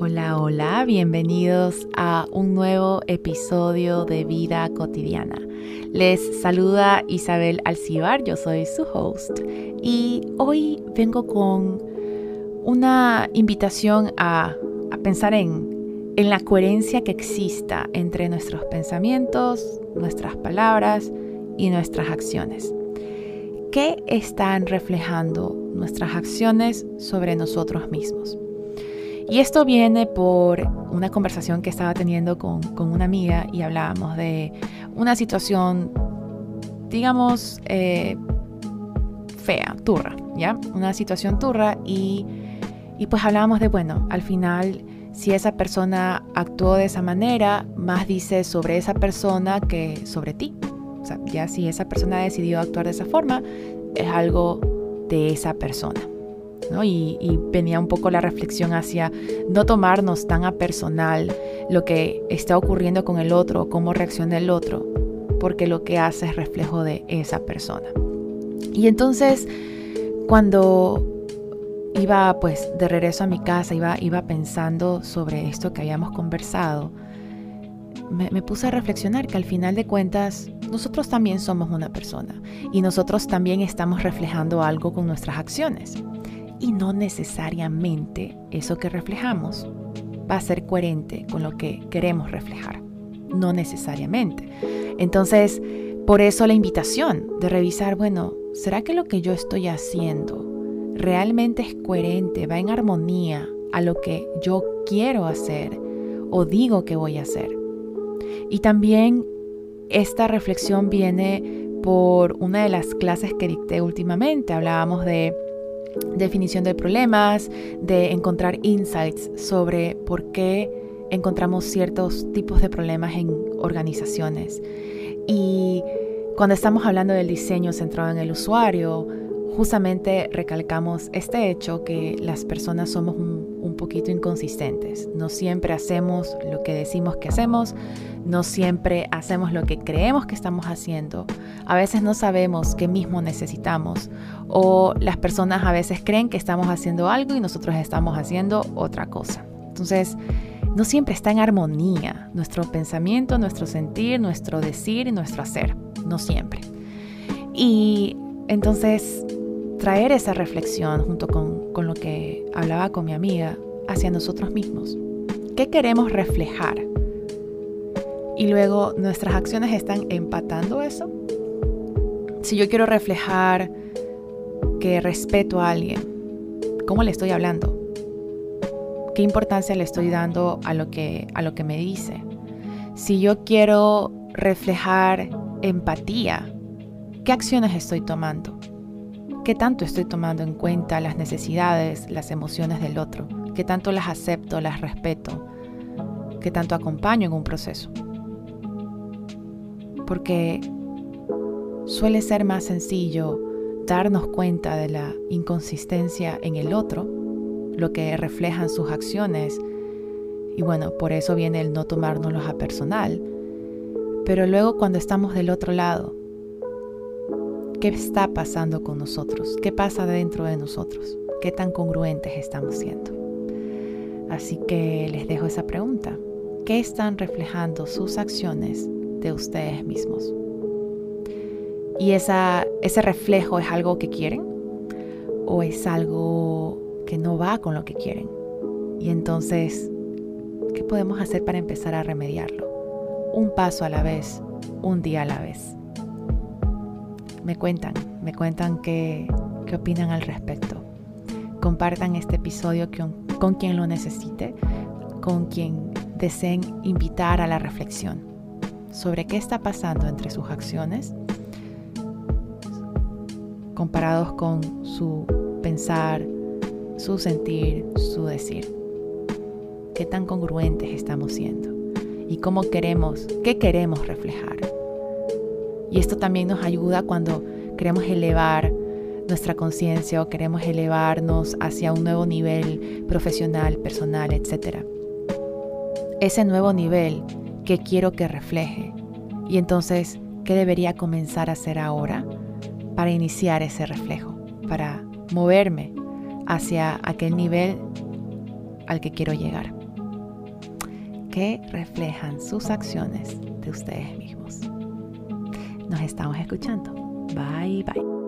Hola, bienvenidos a un nuevo episodio de Vida Cotidiana. Les saluda Isabel Alcibar, yo soy su host y hoy vengo con una invitación a, pensar en, en la coherencia que exista entre nuestros pensamientos, nuestras palabras y nuestras acciones. ¿Qué están reflejando nuestras acciones sobre nosotros mismos? Y esto viene por una conversación que estaba teniendo con, una amiga y hablábamos de una situación, digamos, eh, fea, turra, ¿ya? Una situación turra y, y pues hablábamos de, bueno, al final, si esa persona actuó de esa manera, más dice sobre esa persona que sobre ti. O sea, ya si esa persona ha decidido actuar de esa forma, es algo de esa persona. Y, venía un poco la reflexión hacia no tomarnos tan a personal lo que está ocurriendo con el otro, cómo reacciona el otro, porque lo que hace es reflejo de esa persona. Y entonces, cuando iba pues de regreso a mi casa, iba, iba pensando sobre esto que habíamos conversado, me, me, puse a reflexionar que al final de cuentas nosotros también somos una persona y nosotros también estamos reflejando algo con nuestras acciones y no necesariamente eso que reflejamos va a ser coherente con lo que queremos reflejar. No necesariamente. Entonces, por eso la invitación de revisar, bueno, ¿será que lo que yo estoy haciendo realmente es coherente, va en armonía a lo que yo quiero hacer o digo que voy a hacer? Y también esta reflexión viene por una de las clases que dicté últimamente. Hablábamos de definición de problemas, de encontrar insights sobre por qué encontramos ciertos tipos de problemas en organizaciones. Y cuando estamos hablando del diseño centrado en el usuario, justamente recalcamos este hecho que las personas somos un, poquito inconsistentes. No siempre hacemos lo que decimos que hacemos, no siempre hacemos lo que creemos que estamos haciendo. A veces no sabemos qué mismo necesitamos o las personas a veces creen que estamos haciendo algo y nosotros estamos haciendo otra cosa. Entonces, no siempre está en armonía nuestro pensamiento, nuestro sentir, nuestro decir y nuestro hacer. No siempre. Y entonces traer esa reflexión junto con, con, lo que hablaba con mi amiga hacia nosotros mismos. ¿Qué queremos reflejar? Y luego nuestras acciones están empatando eso. Si yo quiero reflejar que respeto a alguien, ¿cómo le estoy hablando? ¿Qué importancia le estoy dando a lo que, a lo que me dice? Si yo quiero reflejar empatía, ¿qué acciones estoy tomando? ¿Qué tanto estoy tomando en cuenta las necesidades, las emociones del otro? ¿Qué tanto las acepto, las respeto? ¿Qué tanto acompaño en un proceso? Porque suele ser más sencillo darnos cuenta de la inconsistencia en el otro, lo que reflejan sus acciones, y bueno, por eso viene el no tomárnoslos a personal, pero luego cuando estamos del otro lado, ¿Qué está pasando con nosotros? ¿Qué pasa dentro de nosotros? ¿Qué tan congruentes estamos siendo? Así que les dejo esa pregunta. ¿Qué están reflejando sus acciones de ustedes mismos? ¿Y esa, ese reflejo es algo que quieren? ¿O es algo que no va con lo que quieren? Y entonces, ¿qué podemos hacer para empezar a remediarlo? Un paso a la vez, un día a la vez me cuentan, me cuentan qué, qué opinan al respecto. Compartan este episodio con, con quien lo necesite, con quien deseen invitar a la reflexión sobre qué está pasando entre sus acciones comparados con su pensar, su sentir, su decir. ¿Qué tan congruentes estamos siendo? ¿Y cómo queremos, qué queremos reflejar? Y esto también nos ayuda cuando queremos elevar nuestra conciencia o queremos elevarnos hacia un nuevo nivel profesional, personal, etc. Ese nuevo nivel que quiero que refleje. Y entonces, ¿qué debería comenzar a hacer ahora para iniciar ese reflejo? Para moverme hacia aquel nivel al que quiero llegar. que reflejan sus acciones de ustedes mismos. Nos estamos escuchando. Bye bye.